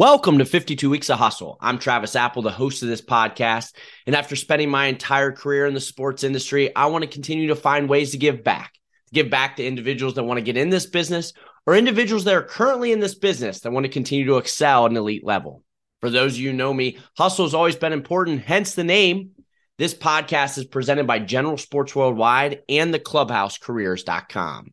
Welcome to 52 Weeks of Hustle. I'm Travis Apel, the host of this podcast. And after spending my entire career in the sports industry, I want to continue to find ways to give back, to give back to individuals that want to get in this business or individuals that are currently in this business that want to continue to excel at an elite level. For those of you who know me, hustle has always been important, hence the name. This podcast is presented by General Sports Worldwide and the clubhousecareers.com.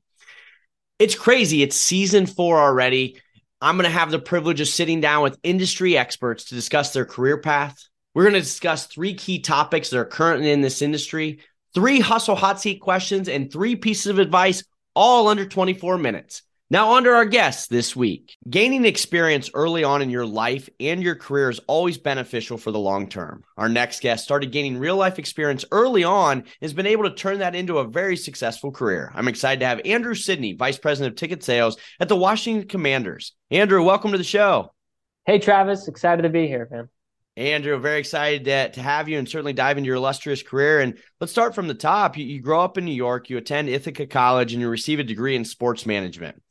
It's crazy. It's season four already. I'm going to have the privilege of sitting down with industry experts to discuss their career path. We're going to discuss three key topics that are currently in this industry, three hustle hot seat questions, and three pieces of advice, all under 24 minutes. Now, under our guests this week, gaining experience early on in your life and your career is always beneficial for the long term. Our next guest started gaining real life experience early on and has been able to turn that into a very successful career. I'm excited to have Andrew Sidney, Vice President of Ticket Sales at the Washington Commanders. Andrew, welcome to the show. Hey, Travis. Excited to be here, man. Andrew, very excited to, to have you and certainly dive into your illustrious career. And let's start from the top. You, you grow up in New York, you attend Ithaca College, and you receive a degree in sports management.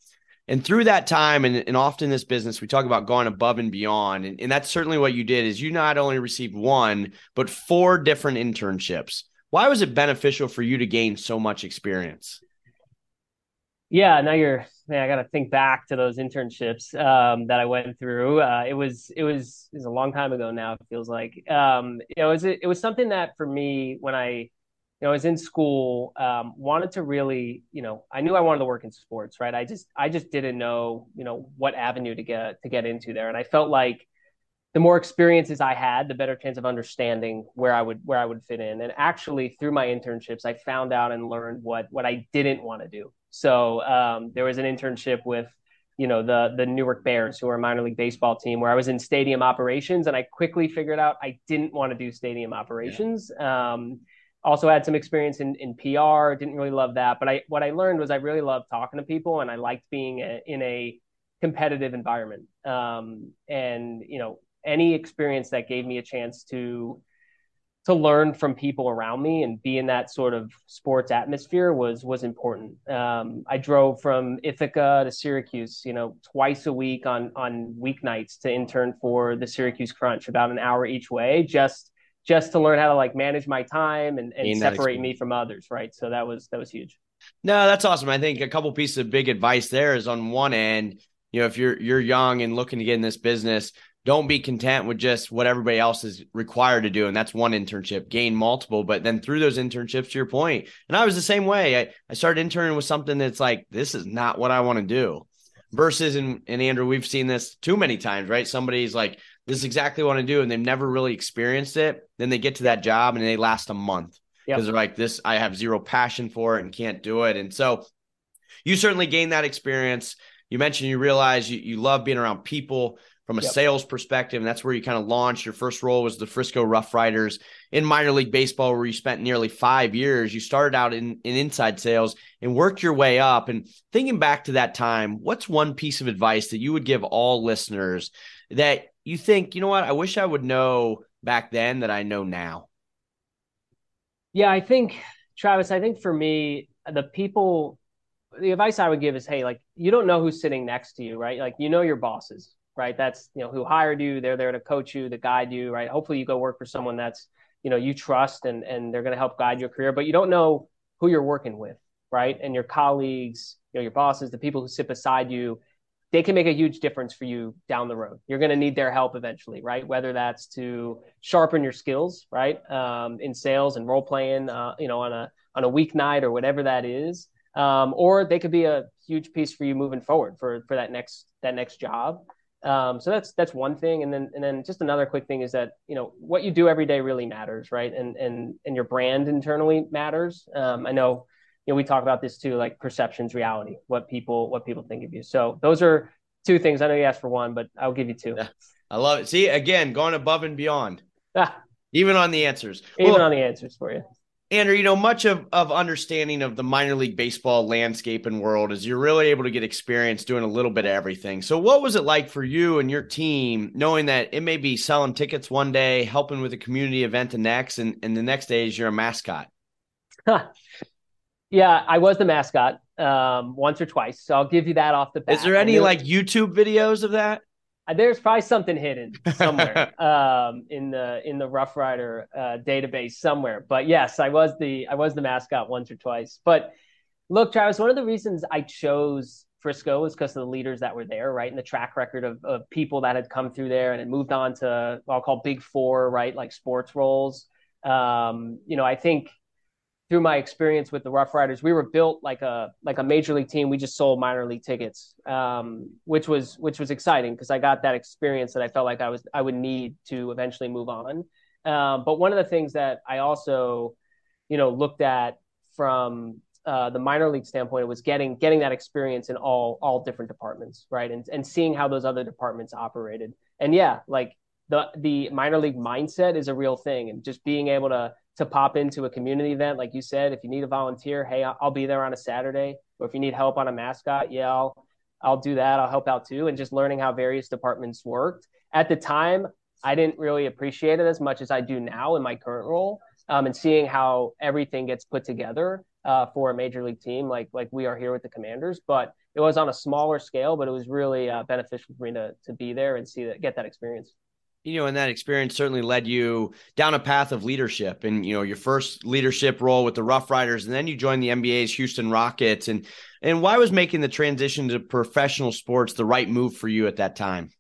And through that time, and, and often this business, we talk about going above and beyond. And, and that's certainly what you did is you not only received one, but four different internships. Why was it beneficial for you to gain so much experience? Yeah, now you're man, I got to think back to those internships um, that I went through. Uh, it was it was it was a long time ago now. It feels like um, you know it was it was something that for me when I you know, I was in school, um, wanted to really, you know, I knew I wanted to work in sports, right? I just, I just didn't know, you know, what avenue to get to get into there, and I felt like the more experiences I had, the better chance of understanding where I would where I would fit in. And actually, through my internships, I found out and learned what what I didn't want to do. So um, there was an internship with you know the the Newark Bears, who are a minor league baseball team, where I was in stadium operations, and I quickly figured out I didn't want to do stadium operations. Yeah. Um, also had some experience in, in PR. Didn't really love that, but I what I learned was I really loved talking to people, and I liked being a, in a competitive environment. Um, and you know, any experience that gave me a chance to to learn from people around me and be in that sort of sports atmosphere was was important. Um, I drove from Ithaca to Syracuse, you know, twice a week on on weeknights to intern for the Syracuse Crunch, about an hour each way, just just to learn how to like manage my time and, and separate me from others right? So that was that was huge. No that's awesome. I think a couple pieces of big advice there is on one end you know if you're you're young and looking to get in this business don't be content with just what everybody else is required to do and that's one internship. Gain multiple but then through those internships to your point and i was the same way. I, I started interning with something that's like this is not what i want to do. Versus and, and andrew we've seen this too many times right? Somebody's like this is exactly what I do, and they've never really experienced it. Then they get to that job and they last a month because yep. they're like, "This, I have zero passion for it and can't do it." And so, you certainly gained that experience. You mentioned you realize you, you love being around people from a yep. sales perspective, and that's where you kind of launched. Your first role was the Frisco Rough Riders in minor league baseball, where you spent nearly five years. You started out in, in inside sales and worked your way up. And thinking back to that time, what's one piece of advice that you would give all listeners that you think, you know what, I wish I would know back then that I know now? Yeah, I think, Travis, I think for me, the people, the advice I would give is, hey, like, you don't know who's sitting next to you, right? Like, you know your bosses, right? That's, you know, who hired you. They're there to coach you, to guide you, right? Hopefully you go work for someone that's, you know, you trust and, and they're going to help guide your career, but you don't know who you're working with, right? And your colleagues, you know, your bosses, the people who sit beside you, they can make a huge difference for you down the road. You're going to need their help eventually, right? Whether that's to sharpen your skills, right, um, in sales and role playing, uh, you know, on a on a weeknight or whatever that is, um, or they could be a huge piece for you moving forward for for that next that next job. Um, so that's that's one thing, and then and then just another quick thing is that you know what you do every day really matters, right? And and and your brand internally matters. Um, I know you know we talk about this too like perceptions reality what people what people think of you. So those are two things. I know you asked for one but i'll give you two. I love it. See again going above and beyond. Ah, even on the answers. Even well, on the answers for you. Andrew, you know, much of, of understanding of the minor league baseball landscape and world is you're really able to get experience doing a little bit of everything. So, what was it like for you and your team knowing that it may be selling tickets one day, helping with a community event the next, and, and the next day is you're a mascot? Yeah, I was the mascot um, once or twice, so I'll give you that off the bat. Is there any like YouTube videos of that? there's probably something hidden somewhere um, in the in the Rough Rider uh, database somewhere. But yes, I was the I was the mascot once or twice. But look, Travis, one of the reasons I chose Frisco was because of the leaders that were there, right, and the track record of, of people that had come through there and had moved on to what I'll call Big Four, right, like sports roles. Um, you know, I think through my experience with the Rough Riders, we were built like a like a major league team. We just sold minor league tickets, um, which was which was exciting because I got that experience that I felt like I was I would need to eventually move on. Um, but one of the things that I also, you know, looked at from uh, the minor league standpoint was getting getting that experience in all all different departments, right, and and seeing how those other departments operated. And yeah, like the the minor league mindset is a real thing, and just being able to to pop into a community event, like you said, if you need a volunteer, hey, I'll be there on a Saturday. Or if you need help on a mascot, yeah, I'll I'll do that. I'll help out too. And just learning how various departments worked. At the time, I didn't really appreciate it as much as I do now in my current role. Um, and seeing how everything gets put together uh, for a major league team, like like we are here with the Commanders, but it was on a smaller scale, but it was really uh, beneficial for me to to be there and see that get that experience you know, and that experience certainly led you down a path of leadership and, you know, your first leadership role with the Rough Riders, and then you joined the NBA's Houston Rockets. And, and why was making the transition to professional sports the right move for you at that time?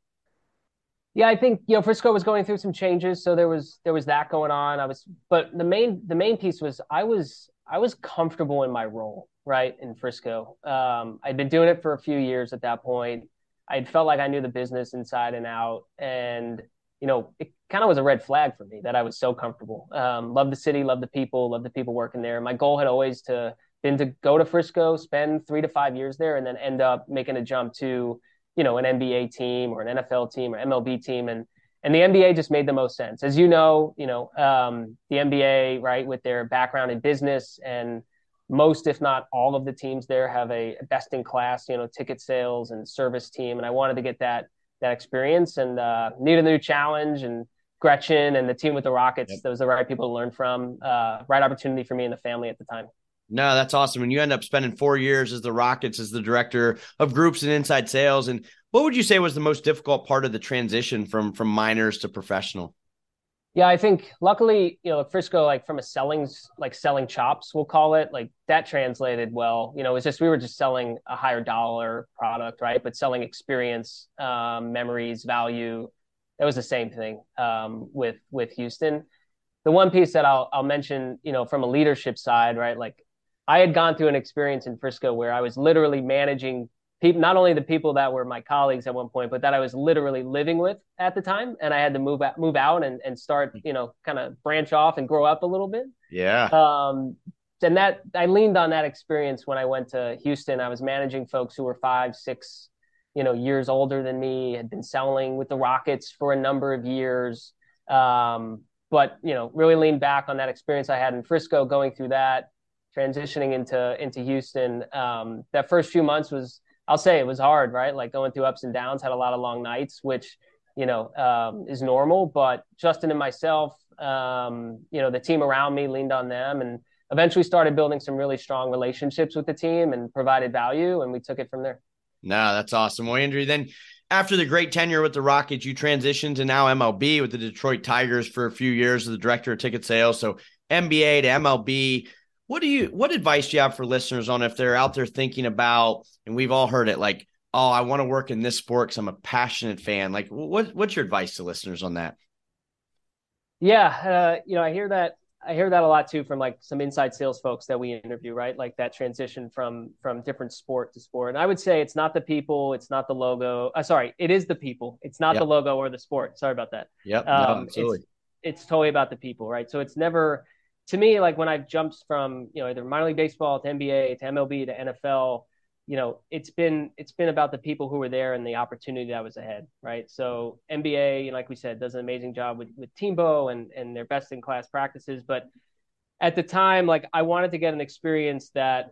Yeah, I think, you know, Frisco was going through some changes. So there was, there was that going on. I was, but the main, the main piece was I was, I was comfortable in my role, right. In Frisco. Um, I'd been doing it for a few years at that point. I'd felt like I knew the business inside and out. And, you know, it kind of was a red flag for me that I was so comfortable. Um, love the city, love the people, love the people working there. My goal had always to been to go to Frisco, spend three to five years there, and then end up making a jump to, you know, an NBA team or an NFL team or MLB team. And and the NBA just made the most sense. As you know, you know, um, the NBA, right, with their background in business and most, if not all of the teams there have a best in class, you know, ticket sales and service team. And I wanted to get that that experience and uh, need a new challenge. And Gretchen and the team with the Rockets, yep. those are the right people to learn from. Uh, right opportunity for me and the family at the time. No, that's awesome. And you end up spending four years as the Rockets as the director of groups and inside sales. And what would you say was the most difficult part of the transition from from minors to professional? Yeah, I think luckily, you know, Frisco, like from a selling, like selling chops, we'll call it, like that translated well. You know, it's just we were just selling a higher dollar product, right? But selling experience, um, memories, value. That was the same thing um, with with Houston. The one piece that I'll I'll mention, you know, from a leadership side, right? Like I had gone through an experience in Frisco where I was literally managing people, not only the people that were my colleagues at one point, but that I was literally living with at the time, and I had to move out, move out, and and start, you know, kind of branch off and grow up a little bit. Yeah. Um, and that I leaned on that experience when I went to Houston. I was managing folks who were five, six, you know, years older than me, had been selling with the Rockets for a number of years. Um, but you know, really leaned back on that experience I had in Frisco, going through that, transitioning into into Houston. Um, that first few months was I'll say it was hard, right? Like going through ups and downs, had a lot of long nights, which, you know, um, is normal. But Justin and myself, um, you know, the team around me leaned on them and eventually started building some really strong relationships with the team and provided value. And we took it from there. No, that's awesome. Well, Andrew, then after the great tenure with the Rockets, you transitioned to now MLB with the Detroit Tigers for a few years as the director of ticket sales. So NBA to MLB. What do you what advice do you have for listeners on if they're out there thinking about and we've all heard it like oh I want to work in this sport cuz I'm a passionate fan like what what's your advice to listeners on that? Yeah, uh, you know, I hear that I hear that a lot too from like some inside sales folks that we interview, right? Like that transition from from different sport to sport. And I would say it's not the people, it's not the logo. Uh, sorry, it is the people. It's not yep. the logo or the sport. Sorry about that. Yeah, Um, no, absolutely. It's, it's totally about the people, right? So it's never to me, like when I've jumped from you know either minor league baseball to NBA to MLB to NFL, you know it's been it's been about the people who were there and the opportunity that was ahead, right? So NBA, like we said, does an amazing job with with TMBO and and their best in class practices, but at the time, like I wanted to get an experience that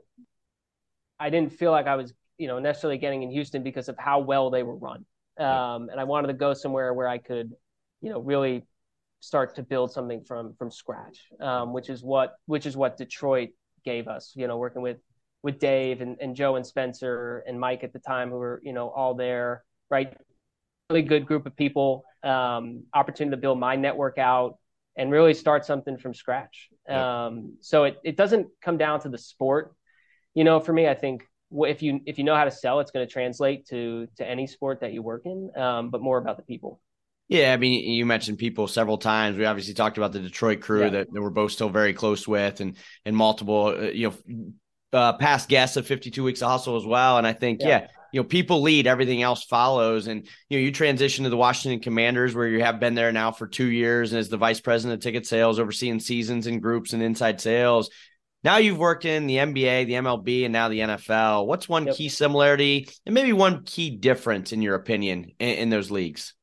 I didn't feel like I was you know necessarily getting in Houston because of how well they were run, um, and I wanted to go somewhere where I could you know really start to build something from from scratch, um, which is what which is what Detroit gave us. You know, working with with Dave and, and Joe and Spencer and Mike at the time, who were you know all there, right? really good group of people, um, opportunity to build my network out and really start something from scratch. Yeah. Um, so it, it doesn't come down to the sport. You know, for me, I think if you if you know how to sell, it's going to translate to to any sport that you work in, um, but more about the people. Yeah, I mean, you mentioned people several times. We obviously talked about the Detroit crew yeah. that, that, we're both still very close with, and and multiple, uh, you know, uh, past guests of 52 Weeks of Hustle as well. And I think, yeah. yeah. you know, people lead, everything else follows. And, you know, you transition to the Washington Commanders where you have been there now for two years and as the vice president of ticket sales, overseeing seasons and groups and inside sales. Now you've worked in the NBA, the MLB, and now the NFL. What's one yep. key similarity and maybe one key difference in your opinion in, in those leagues?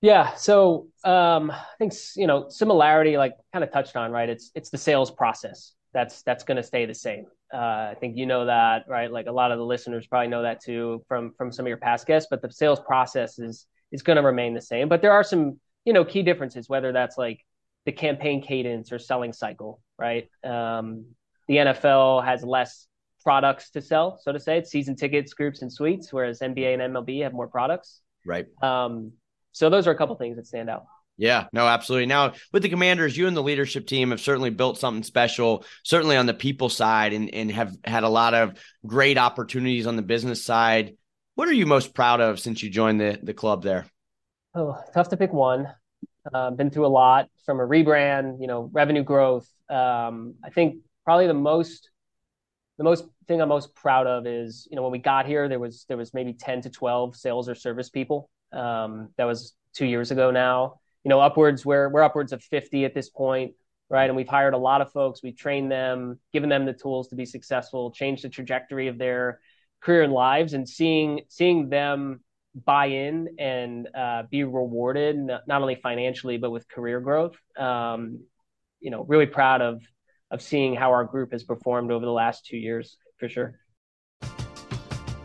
Yeah. So um, I think you know similarity, like kind of touched on, right? It's it's the sales process that's that's going to stay the same. Uh, I think you know that, right? Like a lot of the listeners probably know that too from from some of your past guests. But the sales process is is going to remain the same. But there are some you know key differences, whether that's like the campaign cadence or selling cycle, right? Um, the NFL has less products to sell, so to say. It's season tickets, groups, and suites, whereas NBA and MLB have more products. Right. Um, so those are a couple things that stand out. Yeah, no, absolutely. Now, with the commanders, you and the leadership team have certainly built something special, certainly on the people side, and, and have had a lot of great opportunities on the business side. What are you most proud of since you joined the, the club there? Oh, tough to pick one. Uh, been through a lot from a rebrand, you know, revenue growth. Um, I think probably the most the most thing I'm most proud of is, you know, when we got here, there was there was maybe 10 to 12 sales or service people. Um, that was two years ago now you know, upwards we're we're upwards of 50 at this point, right? And we've hired a lot of folks. We've trained them, given them the tools to be successful, change the trajectory of their career and lives, and seeing seeing them buy in and uh, be rewarded not only financially but with career growth. Um, you know, really proud of of seeing how our group has performed over the last two years for sure.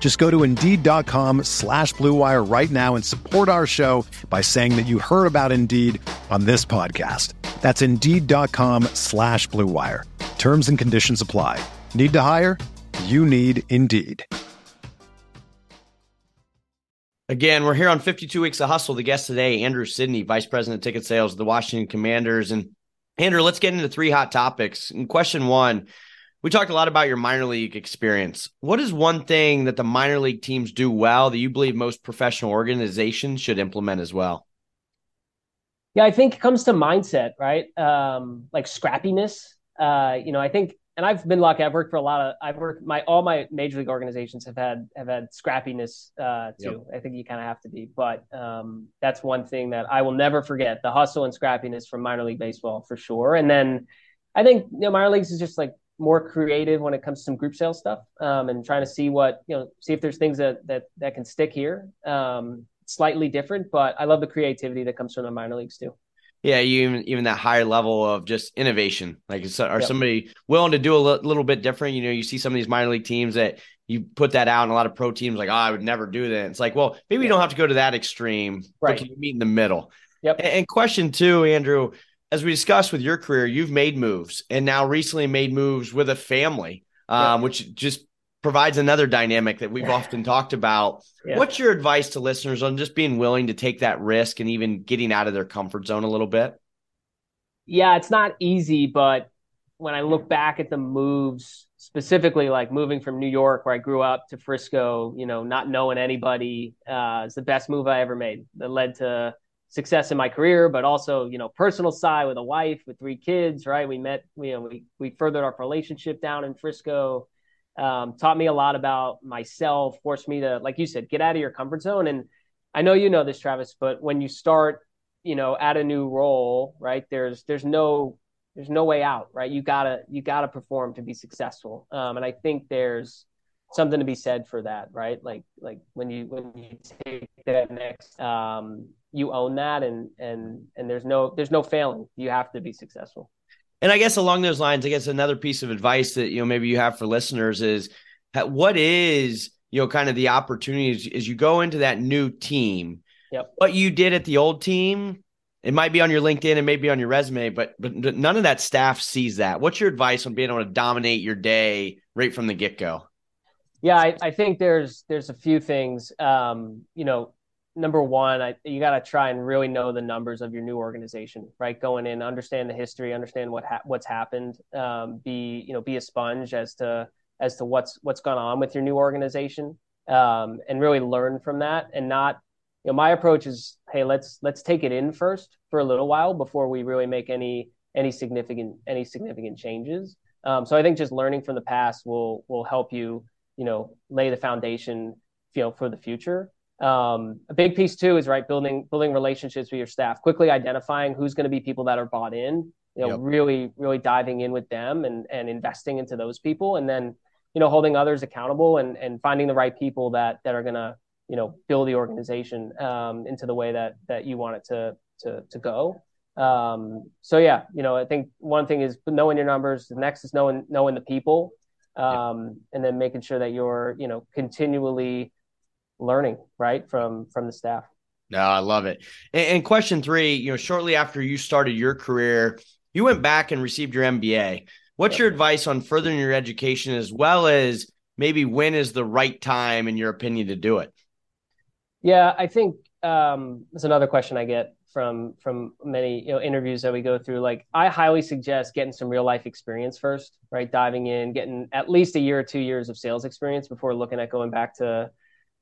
Just go to Indeed.com slash BlueWire right now and support our show by saying that you heard about Indeed on this podcast. That's Indeed.com slash BlueWire. Terms and conditions apply. Need to hire? You need Indeed. Again, we're here on 52 Weeks of Hustle. The guest today, Andrew Sidney, Vice President of Ticket Sales of the Washington Commanders. And Andrew, let's get into three hot topics. And question one, we talked a lot about your minor league experience. What is one thing that the minor league teams do well that you believe most professional organizations should implement as well? Yeah, I think it comes to mindset, right? Um, like scrappiness uh, you know, I think, and I've been lucky. I've worked for a lot of, I've worked my all my major league organizations have had have had scrappiness uh, too. Yep. I think you kind of have to be, but um, that's one thing that I will never forget: the hustle and scrappiness from minor league baseball for sure. And then I think you know minor leagues is just like more creative when it comes to some group sales stuff um, and trying to see what you know see if there's things that that that can stick here um, slightly different but i love the creativity that comes from the minor leagues too yeah, even even that higher level of just innovation. Like, are yep. somebody willing to do a little bit different? You know, you see some of these minor league teams that you put that out, and a lot of pro teams like, oh, I would never do that. It's like, well, maybe you don't have to go to that extreme. Right. can you meet in the middle? Yep. And, and question two, Andrew, as we discussed with your career, you've made moves, and now recently made moves with a family, um, yep. which just provides another dynamic that we've often talked about. Yeah. What's your advice to listeners on just being willing to take that risk and even getting out of their comfort zone a little bit? Yeah, it's not easy, but when I look back at the moves, specifically like moving from New York, where I grew up, to Frisco, you know, not knowing anybody, uh, is the best move I ever made. That led to success in my career, but also, you know, personal side with a wife, with three kids, right? We met, you know, we, we furthered our relationship down in Frisco, um, taught me a lot about myself, forced me to, like you said, get out of your comfort zone. And I know you know this, Travis, but when you start, you know, at a new role, right, there's, there's no, there's no way out, right? You gotta, you gotta perform to be successful. Um, and I think there's, something to be said for that, right? Like like when you when you take that next um you own that and and and there's no there's no failing. You have to be successful. And I guess along those lines, I guess another piece of advice that you know maybe you have for listeners is what is you know kind of the opportunities as you go into that new team. Yep. What you did at the old team, it might be on your LinkedIn and maybe on your resume, but but none of that staff sees that. What's your advice on being able to dominate your day right from the get go? Yeah, I, I, think there's there's a few things. Um, you know, number one, I, you got to try and really know the numbers of your new organization, right? Going in, understand the history, understand what ha- what's happened. Um, be you know be a sponge as to as to what's what's gone on with your new organization, um, and really learn from that, and not. You know, my approach is, hey, let's let's take it in first for a little while before we really make any any significant any significant changes. Um, so I think just learning from the past will will help you you know lay the foundation you know for the future um, a big piece too is right building building relationships with your staff quickly identifying who's going to be people that are bought in you know yep. really really diving in with them and and investing into those people and then you know holding others accountable and and finding the right people that that are going to you know build the organization um, into the way that that you want it to to to go um, so yeah you know i think one thing is knowing your numbers the next is knowing knowing the people um, and then making sure that you're you know continually learning right from from the staff. No i love it. And, and, question three you know shortly after you started your career you went back and received your mba what's your advice on furthering your education as well as maybe when is the right time in your opinion to do it? Yeah i think um, that's another question i get from from many you know interviews that we go through like i highly suggest getting some real life experience first right? Diving in getting at least a year or two years of sales experience before looking at going back to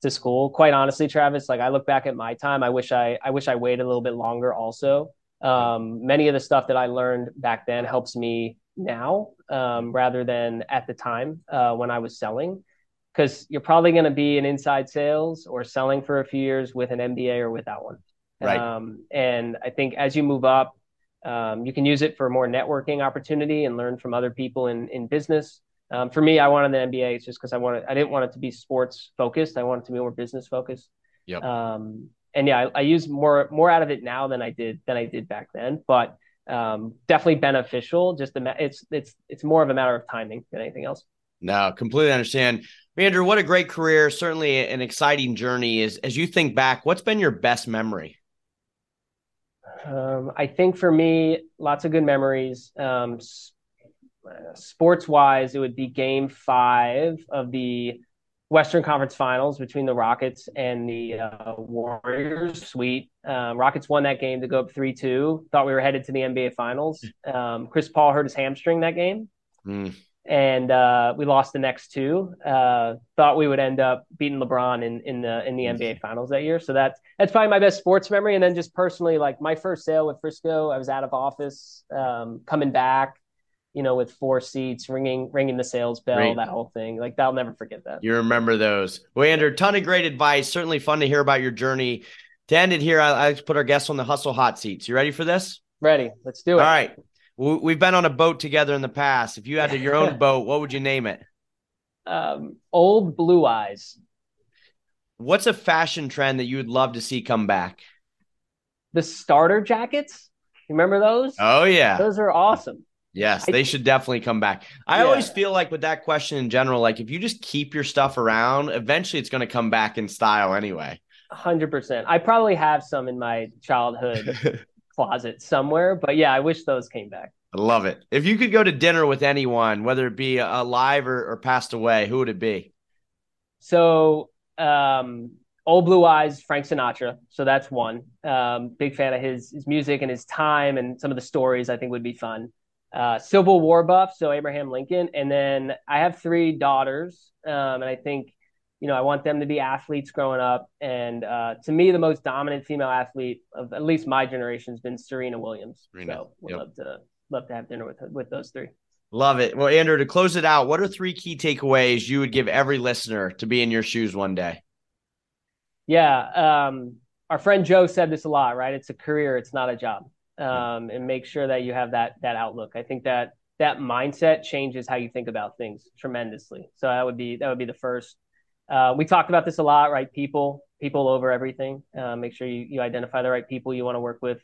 to school. Quite honestly travis like i look back at my time i wish i i wish i waited a little bit longer also. Um, many of the stuff that i learned back then helps me now um, rather than at the time uh, when i was selling. Because you're probably going to be in inside sales or selling for a few years with an mba or without one Right. Um, and I think as you move up, um, you can use it for more networking opportunity and learn from other people in, in business. Um, for me, I wanted the MBA. It's just because I wanted, I didn't want it to be sports focused. I wanted it to be more business focused. Yep. Um, and yeah, I, I, use more, more out of it now than I did, than I did back then, but, um, definitely beneficial. Just the, it's, it's, it's more of a matter of timing than anything else. No, completely understand. Andrew, what a great career. Certainly an exciting journey. Is as you think back, what's been your best memory? Um, I think for me, lots of good memories. Um, sports wise, it would be game five of the Western Conference Finals between the Rockets and the uh, Warriors. Sweet. Um, Rockets won that game to go up 3 2. Thought we were headed to the NBA Finals. Um, Chris Paul hurt his hamstring that game. Mm and uh, we lost the next two. Uh, thought we would end up beating LeBron in, in the in the NBA Finals that year. So that's that's probably my best sports memory. And then just personally, like my first sale with Frisco, I was out of office, um, coming back, you know, with four seats, ringing ringing the sales bell, great. that whole thing. Like I'll never forget that. You remember those? Well, Andrew, ton of great advice. Certainly fun to hear about your journey. To end it here, I, I put our guests on the hustle hot seats. You ready for this? Ready. Let's do it. All right. We've been on a boat together in the past. If you had your own boat, what would you name it? Um, old Blue Eyes. What's a fashion trend that you would love to see come back? The starter jackets. You remember those? Oh yeah, those are awesome. Yes, they should definitely come back. I yeah. always feel like with that question in general, like if you just keep your stuff around, eventually it's going to come back in style anyway. Hundred percent. I probably have some in my childhood closet somewhere. But yeah, I wish those came back. I love it. If you could go to dinner with anyone, whether it be alive or, or passed away, who would it be? So, um, Old Blue Eyes, Frank Sinatra. So that's one. Um, big fan of his his music and his time and some of the stories. I think would be fun. Uh, Civil War buff, so Abraham Lincoln, and then I have three daughters, um, and I think you know, I want them to be athletes growing up. And uh, to me, the most dominant female athlete of at least my generation has been Serena Williams. Serena. So we'd yep. love to love to have dinner with with those three. Love it. Well, Andrew, to close it out, what are three key takeaways you would give every listener to be in your shoes one day? Yeah, um, our friend Joe said this a lot, right? It's a career, it's not a job, um, and make sure that you have that that outlook. I think that that mindset changes how you think about things tremendously. So that would be that would be the first. Uh, we talked about this a lot, right? People, people over everything. Uh, make sure you, you identify the right people you want to work with.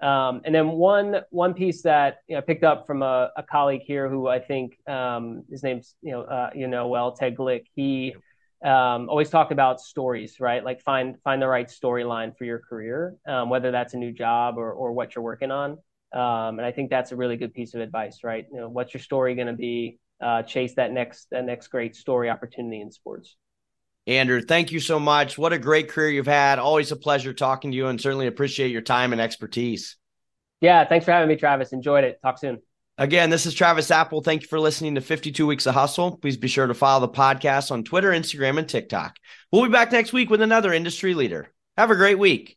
Um, and then one one piece that you know, I picked up from a, a colleague here who I think um, his name's you know uh, you know well Ted Glick. He um, always talked about stories, right? Like find find the right storyline for your career, um, whether that's a new job or or what you're working on. Um, and I think that's a really good piece of advice, right? You know, what's your story going to be? Uh, chase that next that next great story opportunity in sports. Andrew, thank you so much. What a great career you've had. Always a pleasure talking to you and certainly appreciate your time and expertise. Yeah, thanks for having me, Travis. Enjoyed it. Talk soon. Again, this is Travis Apel. Thank you for listening to 52 Weeks of Hustle. Please be sure to follow the podcast on Twitter, Instagram, and TikTok. We'll be back next week with another industry leader. Have a great week.